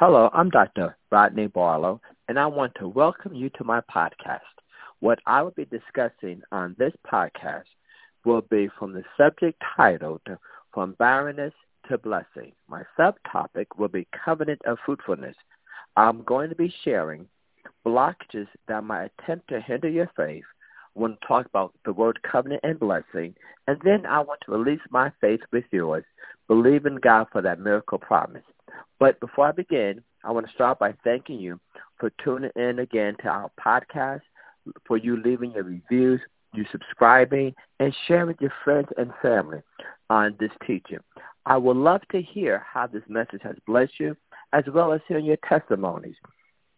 Hello, I'm Dr. Rodney Barlow, and I want to welcome you to my podcast. What I will be discussing on this podcast will be from the subject titled From Barrenness to Blessing. My subtopic will be Covenant of Fruitfulness. I'm going to be sharing blockages that might attempt to hinder your faith. To talk about the word covenant and blessing, and then I want to release my faith with yours, believing God for that miracle promise. But before I begin, I want to start by thanking you for tuning in again to our podcast, for you leaving your reviews, you subscribing, and sharing with your friends and family on this teaching. I would love to hear how this message has blessed you, as well as hearing your testimonies.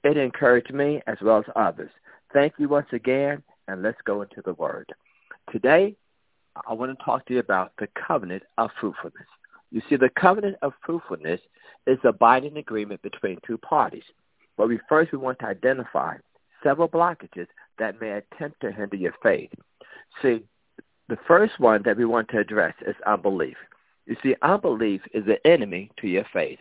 It encouraged me as well as others. Thank you once again, and let's go into the Word. Today, I want to talk to you about the covenant of fruitfulness. You see, the covenant of fruitfulness is a binding agreement between two parties. But we first we want to identify several blockages that may attempt to hinder your faith. See, the first one that we want to address is unbelief. You see, unbelief is the enemy to your faith.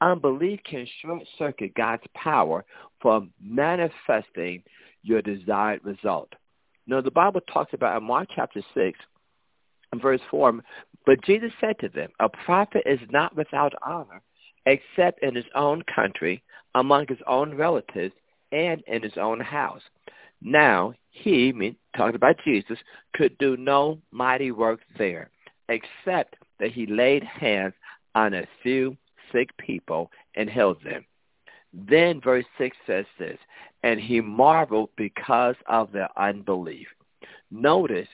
Unbelief can short circuit God's power from manifesting your desired result. Now, the Bible talks about in Mark chapter 6, verse 4, but Jesus said to them, A prophet is not without honor except in his own country, among his own relatives, and in his own house. Now he, talking about Jesus, could do no mighty work there, except that he laid hands on a few sick people and healed them. Then verse 6 says this, and he marveled because of their unbelief. Notice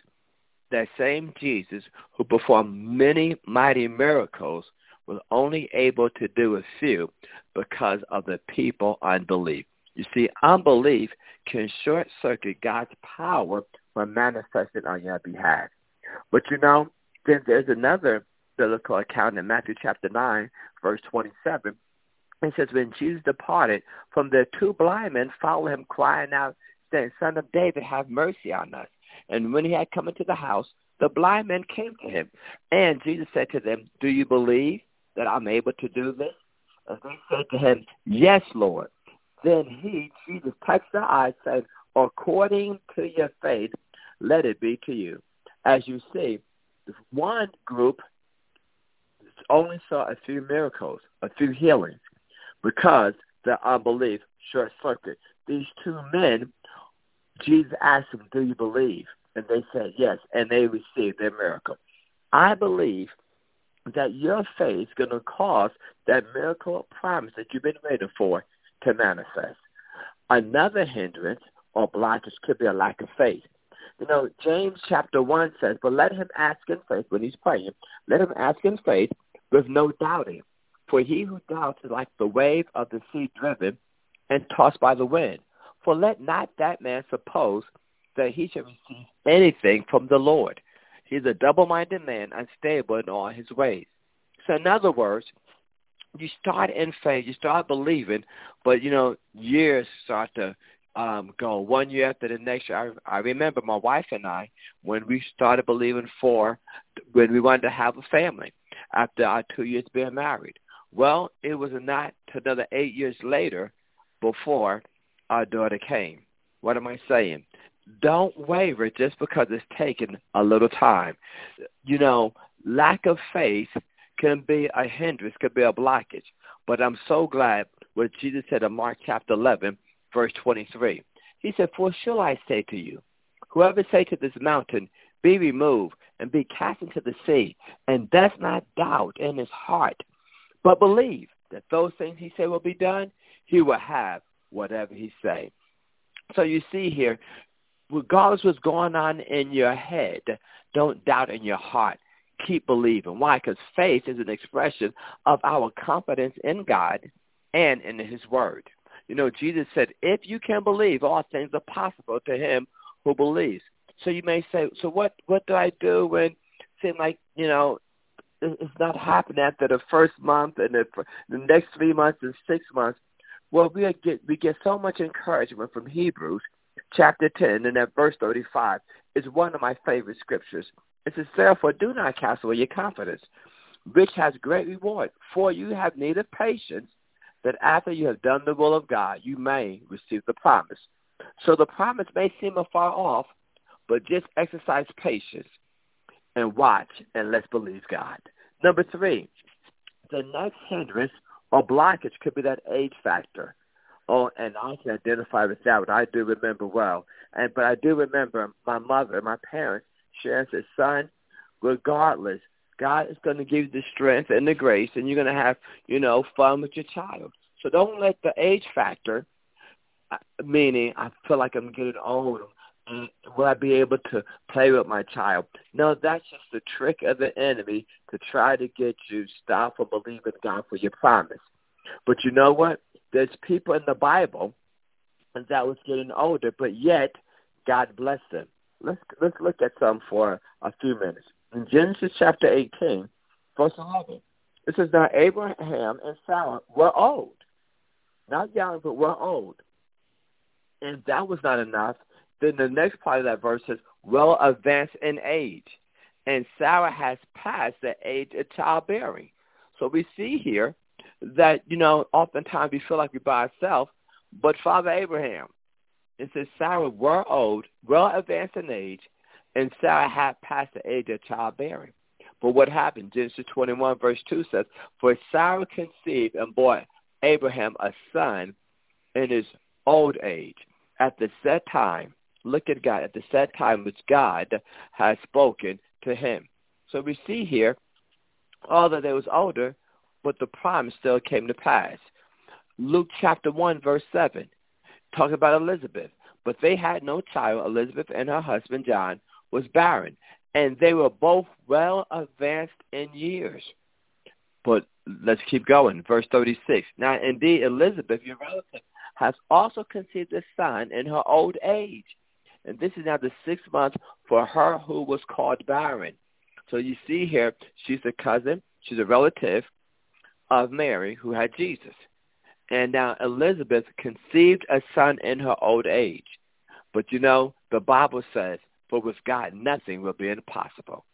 that same Jesus who performed many mighty miracles was only able to do a few because of the people unbelief. You see, unbelief can short circuit God's power when manifested on your behalf. But you know, then there's another biblical account in Matthew chapter 9, verse 27. It says, When Jesus departed from the two blind men followed him, crying out, saying, Son of David, have mercy on us. And when he had come into the house, the blind men came to him. And Jesus said to them, Do you believe? that I'm able to do this? And they said to him, Yes, Lord. Then he, Jesus, touched their eyes, saying, According to your faith, let it be to you. As you see, one group only saw a few miracles, a few healings, because their unbelief short circuit. These two men, Jesus asked them, Do you believe? And they said yes, and they received their miracle. I believe that your faith is going to cause that miracle promise that you've been waiting for to manifest. Another hindrance or blockage could be a lack of faith. You know, James chapter 1 says, but let him ask in faith when he's praying. Let him ask in faith with no doubting. For he who doubts is like the wave of the sea driven and tossed by the wind. For let not that man suppose that he shall receive anything from the Lord. He's a double-minded man, unstable in all his ways. So in other words, you start in faith, you start believing, but you know years start to um, go one year after the next year. I, I remember my wife and I when we started believing for when we wanted to have a family after our two years being married. Well, it was not another eight years later before our daughter came. What am I saying? don't waver just because it's taken a little time. You know, lack of faith can be a hindrance, can be a blockage. But I'm so glad what Jesus said in Mark chapter 11, verse 23. He said, For shall I say to you, whoever say to this mountain, be removed and be cast into the sea, and does not doubt in his heart, but believe that those things he said will be done, he will have whatever he say. So you see here, regardless what's going on in your head, don't doubt in your heart. Keep believing. Why? Because faith is an expression of our confidence in God and in his word. You know, Jesus said, if you can believe, all things are possible to him who believes. So you may say, so what, what do I do when it seems like, you know, it's not happening after the first month and the, the next three months and six months? Well, we get, we get so much encouragement from Hebrews chapter 10 and at verse 35 is one of my favorite scriptures. It says, therefore, do not cast away your confidence, which has great reward, for you have need of patience, that after you have done the will of God, you may receive the promise. So the promise may seem afar off, but just exercise patience and watch and let's believe God. Number three, the next hindrance or blockage could be that age factor. Oh, and I can identify with that. What I do remember well, and but I do remember my mother, my parents sharing said, "Son, regardless, God is going to give you the strength and the grace, and you're going to have, you know, fun with your child. So don't let the age factor, uh, meaning I feel like I'm getting old, and Mm, will I be able to play with my child? No, that's just the trick of the enemy to try to get you stop from believing God for your promise. But you know what? There's people in the Bible that was getting older, but yet God blessed them. Let's let's look at some for a few minutes. In Genesis chapter 18, verse 11, it says, Now Abraham and Sarah were old. Not young, but were old. And that was not enough. Then the next part of that verse says, well advanced in age. And Sarah has passed the age of childbearing. So we see here that, you know, oftentimes we feel like we're by ourselves, but Father Abraham, it says Sarah were old, well advanced in age, and Sarah had passed the age of childbearing. But what happened? Genesis 21 verse 2 says, For Sarah conceived and bore Abraham a son in his old age at the set time. Look at God, at the set time which God has spoken to him. So we see here, although they was older, but the promise still came to pass. Luke chapter 1 verse 7, talk about Elizabeth. But they had no child, Elizabeth and her husband John, was barren, and they were both well advanced in years. But let's keep going. Verse 36. Now, indeed, Elizabeth, your relative, has also conceived a son in her old age. And this is now the sixth month for her who was called barren. So you see here, she's a cousin, she's a relative of Mary who had Jesus. And now Elizabeth conceived a son in her old age. But you know, the Bible says for with God, nothing will be impossible.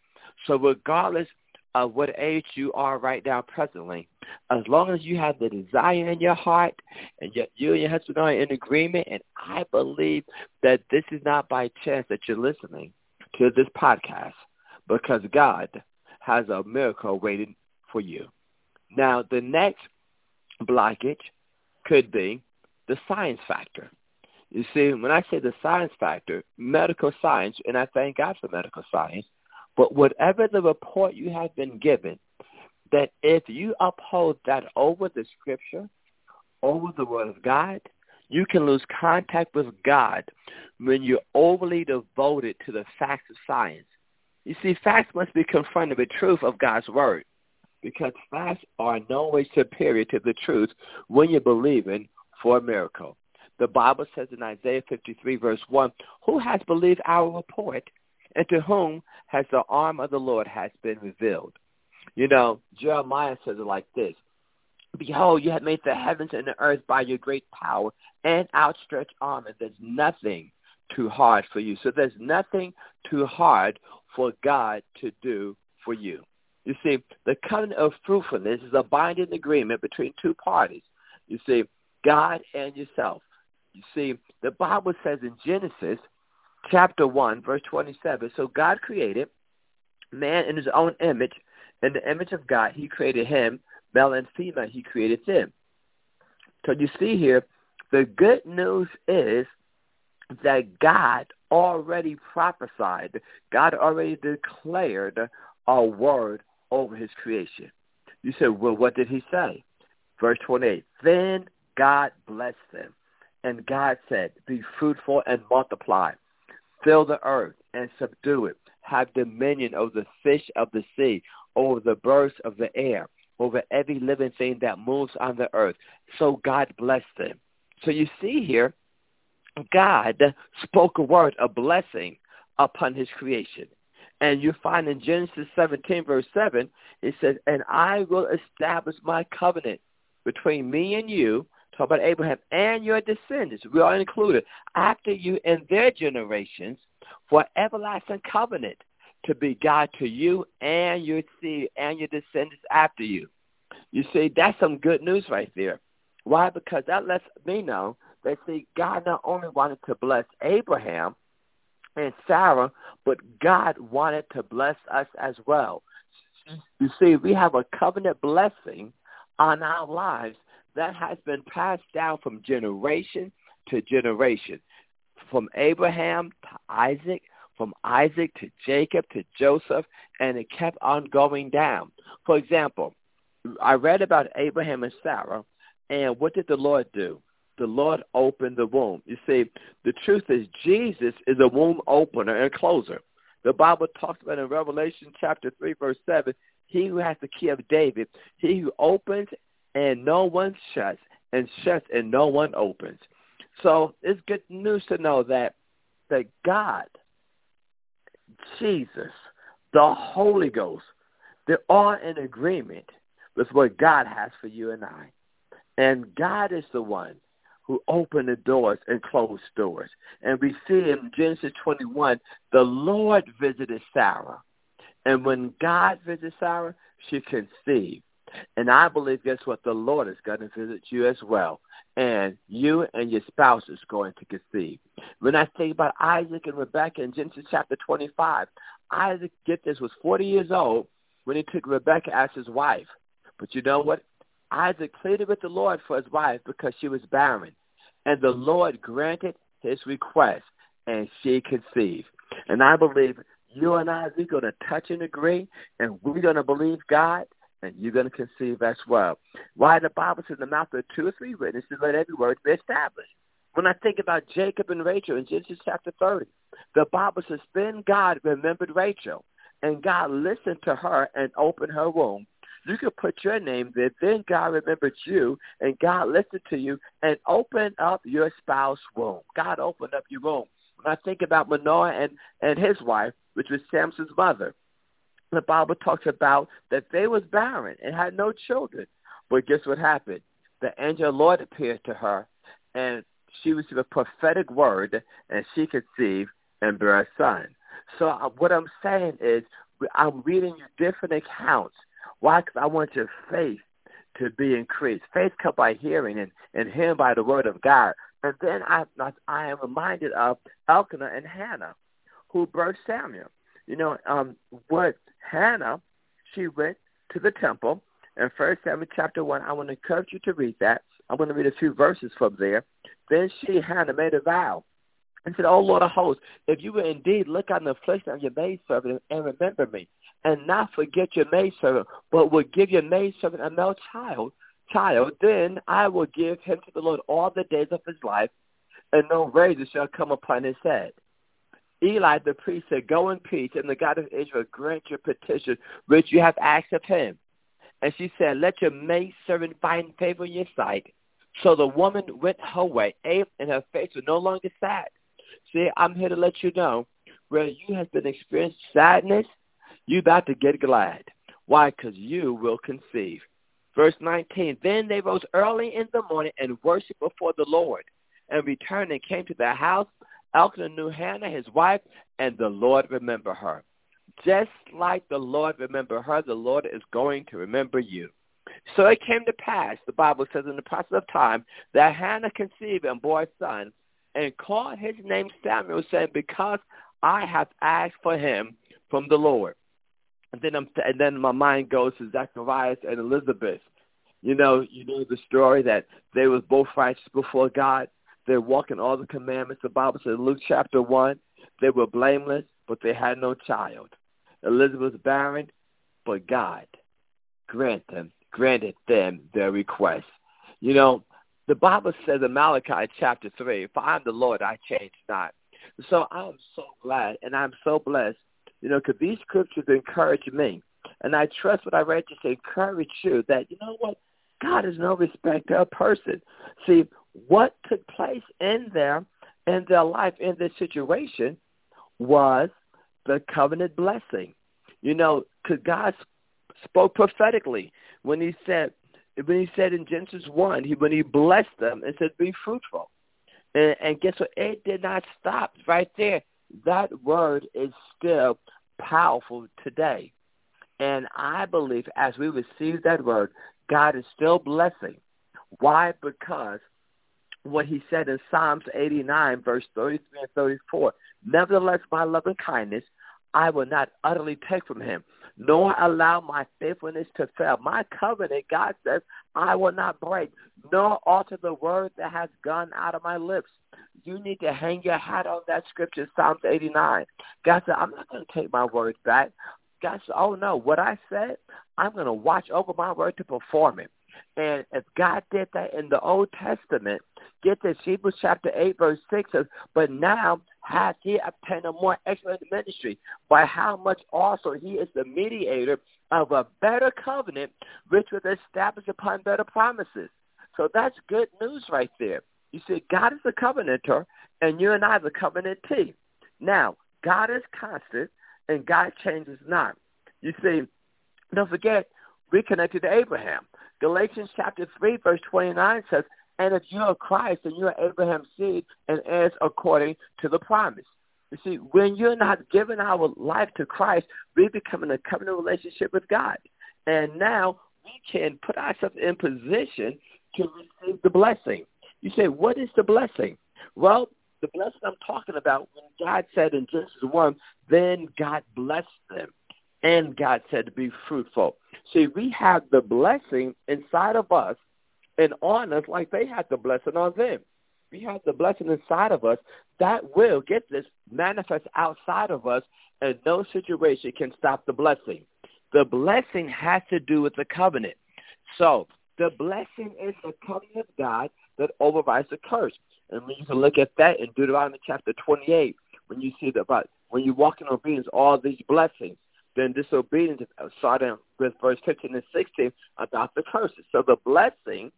So regardless of what age you are right now presently, as long as you have the desire in your heart and you, you and your husband are in agreement, and I believe that this is not by chance that you're listening to this podcast because God has a miracle waiting for you. Now, the next blockage could be the science factor. You see, when I say the science factor, medical science, and I thank God for medical science, but whatever the report you have been given, that if you uphold that over the scripture, over the word of God, you can lose contact with God when you're overly devoted to the facts of science. You see, facts must be confronted with truth of God's word because facts are no way superior to the truth when you're believing for a miracle. The Bible says in Isaiah 53, verse 1, Who has believed our report, and to whom has the arm of the Lord has been revealed? You know, Jeremiah says it like this, Behold, you have made the heavens and the earth by your great power and outstretched arm, and there's nothing too hard for you. So there's nothing too hard for God to do for you. You see, the covenant of fruitfulness is a binding agreement between two parties. You see, God and yourself. You see, the Bible says in Genesis chapter 1, verse 27, so God created man in his own image. In the image of God, he created him. Male and female, he created them. So you see here, the good news is that God already prophesied, God already declared a word over his creation. You said, well, what did he say? Verse 28, then God blessed them and God said, Be fruitful and multiply. Fill the earth and subdue it. Have dominion over the fish of the sea, over the birds of the air, over every living thing that moves on the earth. So God blessed them. So you see here, God spoke a word, a blessing upon his creation. And you find in Genesis 17, verse 7, it says, And I will establish my covenant between me and you Talk about Abraham and your descendants. We are included after you and their generations for everlasting covenant to be God to you and your seed and your descendants after you. You see, that's some good news right there. Why? Because that lets me know that see God not only wanted to bless Abraham and Sarah, but God wanted to bless us as well. Mm-hmm. You see, we have a covenant blessing on our lives that has been passed down from generation to generation, from Abraham to Isaac, from Isaac to Jacob to Joseph, and it kept on going down. For example, I read about Abraham and Sarah, and what did the Lord do? The Lord opened the womb. You see, the truth is Jesus is a womb opener and closer. The Bible talks about in Revelation chapter 3, verse 7, he who has the key of David, he who opens and no one shuts, and shuts and no one opens. So it's good news to know that that God, Jesus, the Holy Ghost, they're all in agreement with what God has for you and I. And God is the one who opened the doors and closed doors. And we see in Genesis 21, the Lord visited Sarah. And when God visited Sarah, she conceived. And I believe, guess what? The Lord is going to visit you as well. And you and your spouse is going to conceive. When I think about Isaac and Rebekah in Genesis chapter 25, Isaac, get this, was 40 years old when he took Rebekah as his wife. But you know what? Isaac pleaded with the Lord for his wife because she was barren. And the Lord granted his request, and she conceived. And I believe you and I, we're going to touch and agree, and we're going to believe God, and you're going to conceive as well. Why the Bible says the mouth of two or three witnesses, let every word be established. When I think about Jacob and Rachel in Genesis chapter 30, the Bible says, then God remembered Rachel, and God listened to her and opened her womb. You could put your name there. Then God remembered you, and God listened to you and opened up your spouse's womb. God opened up your womb. When I think about Manoah and, and his wife, which was Samson's mother, the Bible talks about that they was barren and had no children. But guess what happened? The angel of the Lord appeared to her, and she received a prophetic word, and she conceived and bear a son. So uh, what I'm saying is, I'm reading you different accounts. Why? Because I want your faith to be increased. Faith comes by hearing, and, and hearing by the word of God. And then I, I am reminded of Elkanah and Hannah, who birthed Samuel. You know, um, what Hannah, she went to the temple in First Samuel chapter one. I want to encourage you to read that. I'm going to read a few verses from there. Then she, Hannah, made a vow and said, "O Lord of hosts, if you will indeed look on the affliction of your maidservant and remember me, and not forget your maidservant, but will give your maidservant a male child, child, then I will give him to the Lord all the days of his life, and no razor shall come upon his head." Eli the priest said, Go in peace, and the God of Israel grant your petition which you have asked of him. And she said, Let your maidservant find favor in your sight. So the woman went her way, and her face was no longer sad. See, I'm here to let you know where you have been experiencing sadness, you're about to get glad. Why? Because you will conceive. Verse 19, Then they rose early in the morning and worshiped before the Lord, and returned and came to their house Elkanah knew Hannah, his wife, and the Lord remember her. Just like the Lord remember her, the Lord is going to remember you. So it came to pass, the Bible says in the process of time, that Hannah conceived and bore a son and called his name Samuel, saying, because I have asked for him from the Lord. And then, I'm, and then my mind goes to Zacharias and Elizabeth. You know, you know the story that they were both righteous before God. They're walking all the commandments. The Bible says Luke chapter 1, they were blameless, but they had no child. Elizabeth was barren, but God grant them, granted them their request. You know, the Bible says in Malachi chapter 3, For I am the Lord, I change not. So I'm so glad and I'm so blessed, you know, because these scriptures encourage me. And I trust what I read just encourage you that, you know what? God is no respecter of person. See, what took place in their in their life in this situation was the covenant blessing. You know, because God spoke prophetically when He said when He said in Genesis one, he, when He blessed them and said, "Be fruitful." And, and guess what? It did not stop right there. That word is still powerful today. And I believe as we receive that word, God is still blessing Why? Because what he said in Psalms 89, verse 33 and 34, Nevertheless, my loving kindness I will not utterly take from him, nor allow my faithfulness to fail. My covenant, God says, I will not break, nor alter the word that has gone out of my lips. You need to hang your hat on that scripture, Psalms 89. God said, I'm not going to take my words back. God said, oh no, what I said, I'm going to watch over my word to perform it. And if God did that in the Old Testament, get this, Hebrews chapter 8, verse 6 says, But now hath he obtained a more excellent ministry, by how much also he is the mediator of a better covenant, which was established upon better promises. So that's good news right there. You see, God is a covenanter, and you and I are the covenantee. Now, God is constant, and God changes not. You see, don't forget, we connected to Abraham. Galatians chapter 3, verse 29 says, And if you are Christ, and you are Abraham's seed, and heirs according to the promise. You see, when you're not giving our life to Christ, we become in a covenant relationship with God. And now we can put ourselves in position to receive the blessing. You say, what is the blessing? Well, the blessing I'm talking about, when God said in Genesis 1, then God blessed them and God said to be fruitful. See, we have the blessing inside of us and on us like they had the blessing on them. We have the blessing inside of us that will, get this, manifest outside of us, and no situation can stop the blessing. The blessing has to do with the covenant. So the blessing is the covenant of God that overrides the curse. And we can look at that in Deuteronomy chapter 28 when you see that about when you walk in obedience, all these blessings then disobedience uh, starting with verse 15 and 16 about the curses. So the blessing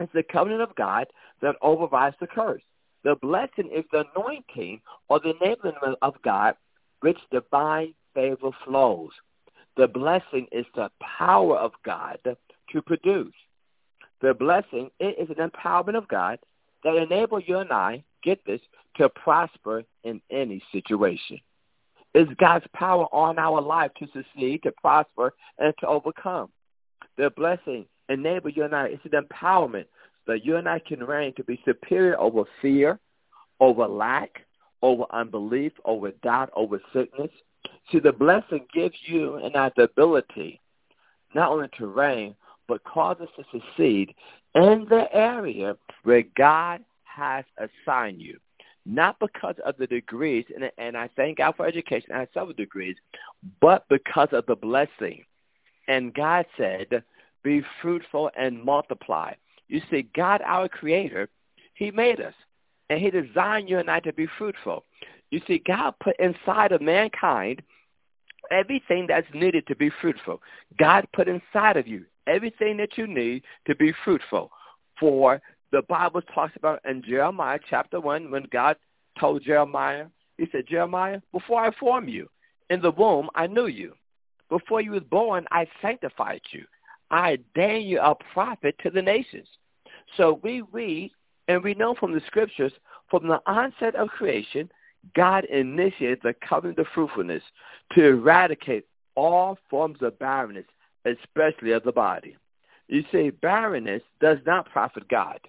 is the covenant of God that overrides the curse. The blessing is the anointing or the enablement of God which divine favor flows. The blessing is the power of God to produce. The blessing it is an empowerment of God that enables you and I, get this, to prosper in any situation. It's God's power on our life to succeed, to prosper, and to overcome. The blessing enable you and I. It's an empowerment that you and I can reign to be superior over fear, over lack, over unbelief, over doubt, over sickness. See, the blessing gives you and I the ability not only to reign, but cause us to succeed in the area where God has assigned you not because of the degrees, and, and I thank God for education. I have several degrees, but because of the blessing. And God said, be fruitful and multiply. You see, God, our creator, he made us, and he designed you and I to be fruitful. You see, God put inside of mankind everything that's needed to be fruitful. God put inside of you everything that you need to be fruitful for the Bible talks about in Jeremiah chapter 1 when God told Jeremiah, he said, Jeremiah, before I formed you in the womb, I knew you. Before you was born, I sanctified you. I ordained you a prophet to the nations. So we read and we know from the scriptures, from the onset of creation, God initiated the covenant of fruitfulness to eradicate all forms of barrenness, especially of the body. You see, barrenness does not profit God.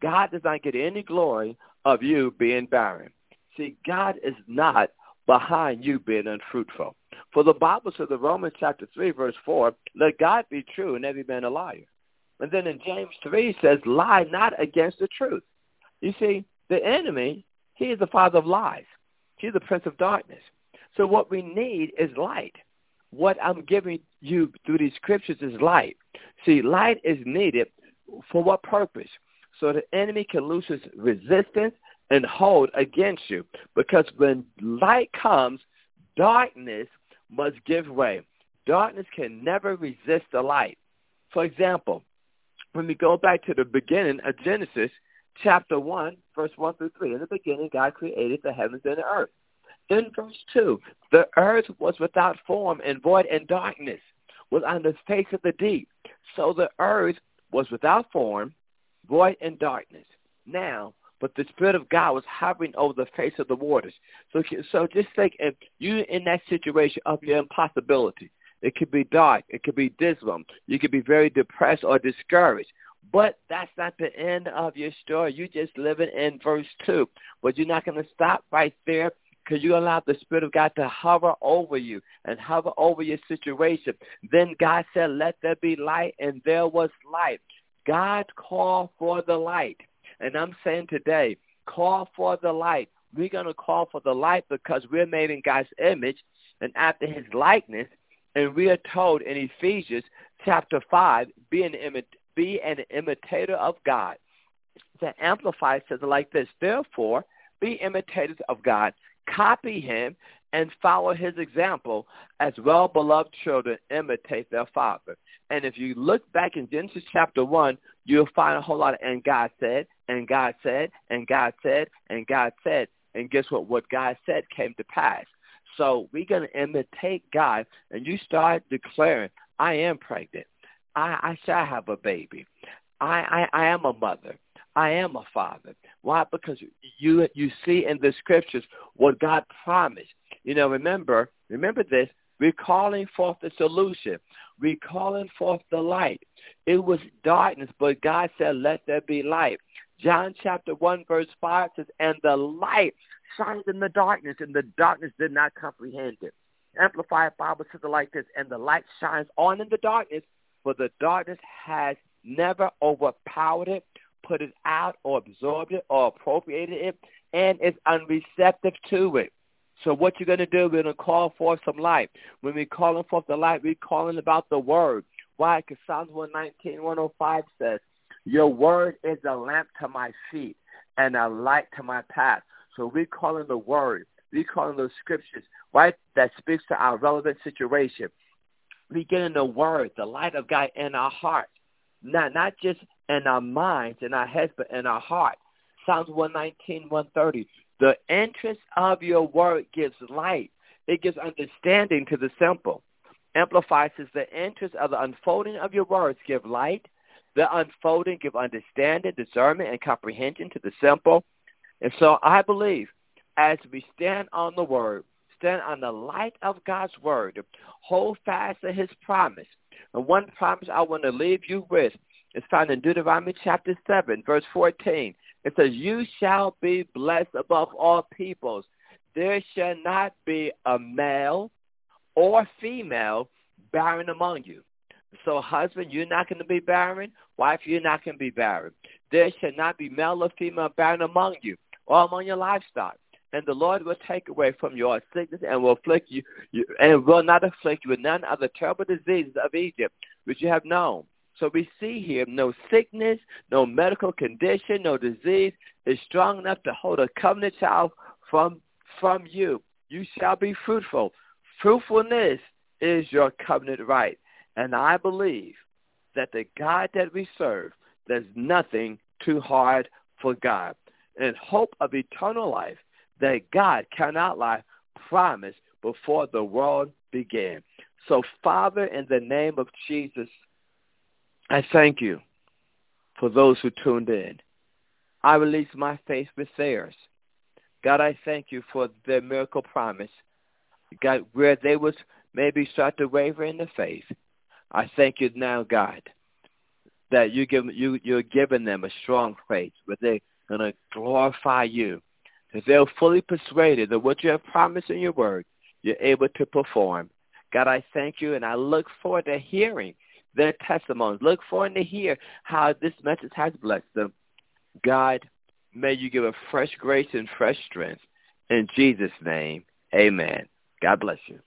God does not get any glory of you being barren. See, God is not behind you being unfruitful. For the Bible says in Romans chapter 3, verse 4, let God be true and every man a liar. And then in James 3 says, lie not against the truth. You see, the enemy, he is the father of lies. He's the prince of darkness. So what we need is light. What I'm giving you through these scriptures is light. See, light is needed for what purpose? So the enemy can lose his resistance and hold against you. Because when light comes, darkness must give way. Darkness can never resist the light. For example, when we go back to the beginning of Genesis, chapter 1, verse 1 through 3, in the beginning God created the heavens and the earth. In verse 2, the earth was without form and void and darkness was on the face of the deep. So the earth was without form void and darkness. Now, but the Spirit of God was hovering over the face of the waters. So, so just think if you're in that situation of your impossibility. It could be dark. It could be dismal. You could be very depressed or discouraged. But that's not the end of your story. You're just living in verse 2. But you're not going to stop right there because you allow the Spirit of God to hover over you and hover over your situation. Then God said, let there be light, and there was light. God call for the light. And I'm saying today, call for the light. We're going to call for the light because we're made in God's image and after his likeness. And we are told in Ephesians chapter 5, be an, be an imitator of God. The Amplified says it like this, therefore, be imitators of God, copy him, and follow his example as well-beloved children imitate their father. And if you look back in Genesis chapter 1, you'll find a whole lot of, and God said, and God said, and God said, and God said. And guess what? What God said came to pass. So we're going to imitate God, and you start declaring, I am pregnant. I, I shall have a baby. I, I, I am a mother. I am a father. Why? Because you you see in the scriptures what God promised. You know, remember, remember this. We're calling forth the solution. We're calling forth the light. It was darkness, but God said, let there be light. John chapter 1 verse 5 says, and the light shines in the darkness, and the darkness did not comprehend it. Amplified Bible says it like this, and the light shines on in the darkness, but the darkness has never overpowered it, put it out, or absorbed it, or appropriated it, and is unreceptive to it. So what you're going to do, we're going to call forth some light. When we're calling forth the light, we're calling about the word. Why? Because Psalms 119, 105 says, your word is a lamp to my feet and a light to my path. So we're calling the word. We're calling those scriptures, right, that speaks to our relevant situation. We get in the word, the light of God in our hearts. Not, not just in our minds, in our heads, but in our heart. Psalms 119, 130. The interest of your word gives light. It gives understanding to the simple. Amplifies says the interest of the unfolding of your words give light. The unfolding give understanding, discernment, and comprehension to the simple. And so I believe as we stand on the word, stand on the light of God's word, hold fast to his promise. And one promise I want to leave you with is found in Deuteronomy chapter 7, verse 14. It says, You shall be blessed above all peoples. There shall not be a male or female barren among you. So, husband, you're not going to be barren. Wife, you're not going to be barren. There shall not be male or female barren among you or among your livestock. And the Lord will take away from your sickness and will afflict you, you and will not afflict you with none of the terrible diseases of Egypt, which you have known so we see here no sickness, no medical condition, no disease is strong enough to hold a covenant child from, from you. You shall be fruitful. Fruitfulness is your covenant right. And I believe that the God that we serve, there's nothing too hard for God. And hope of eternal life that God cannot lie promised before the world began. So, Father, in the name of Jesus, I thank you for those who tuned in. I release my faith with theirs. God, I thank you for their miracle promise. God, where they was maybe start to waver in the faith, I thank you now, God, that you give you you're giving them a strong faith where they're gonna glorify you. That they're fully persuaded that what you have promised in your word, you're able to perform. God, I thank you and I look forward to hearing their testimonies. Look forward to hear how this message has blessed them. God, may you give a fresh grace and fresh strength. In Jesus' name, amen. God bless you.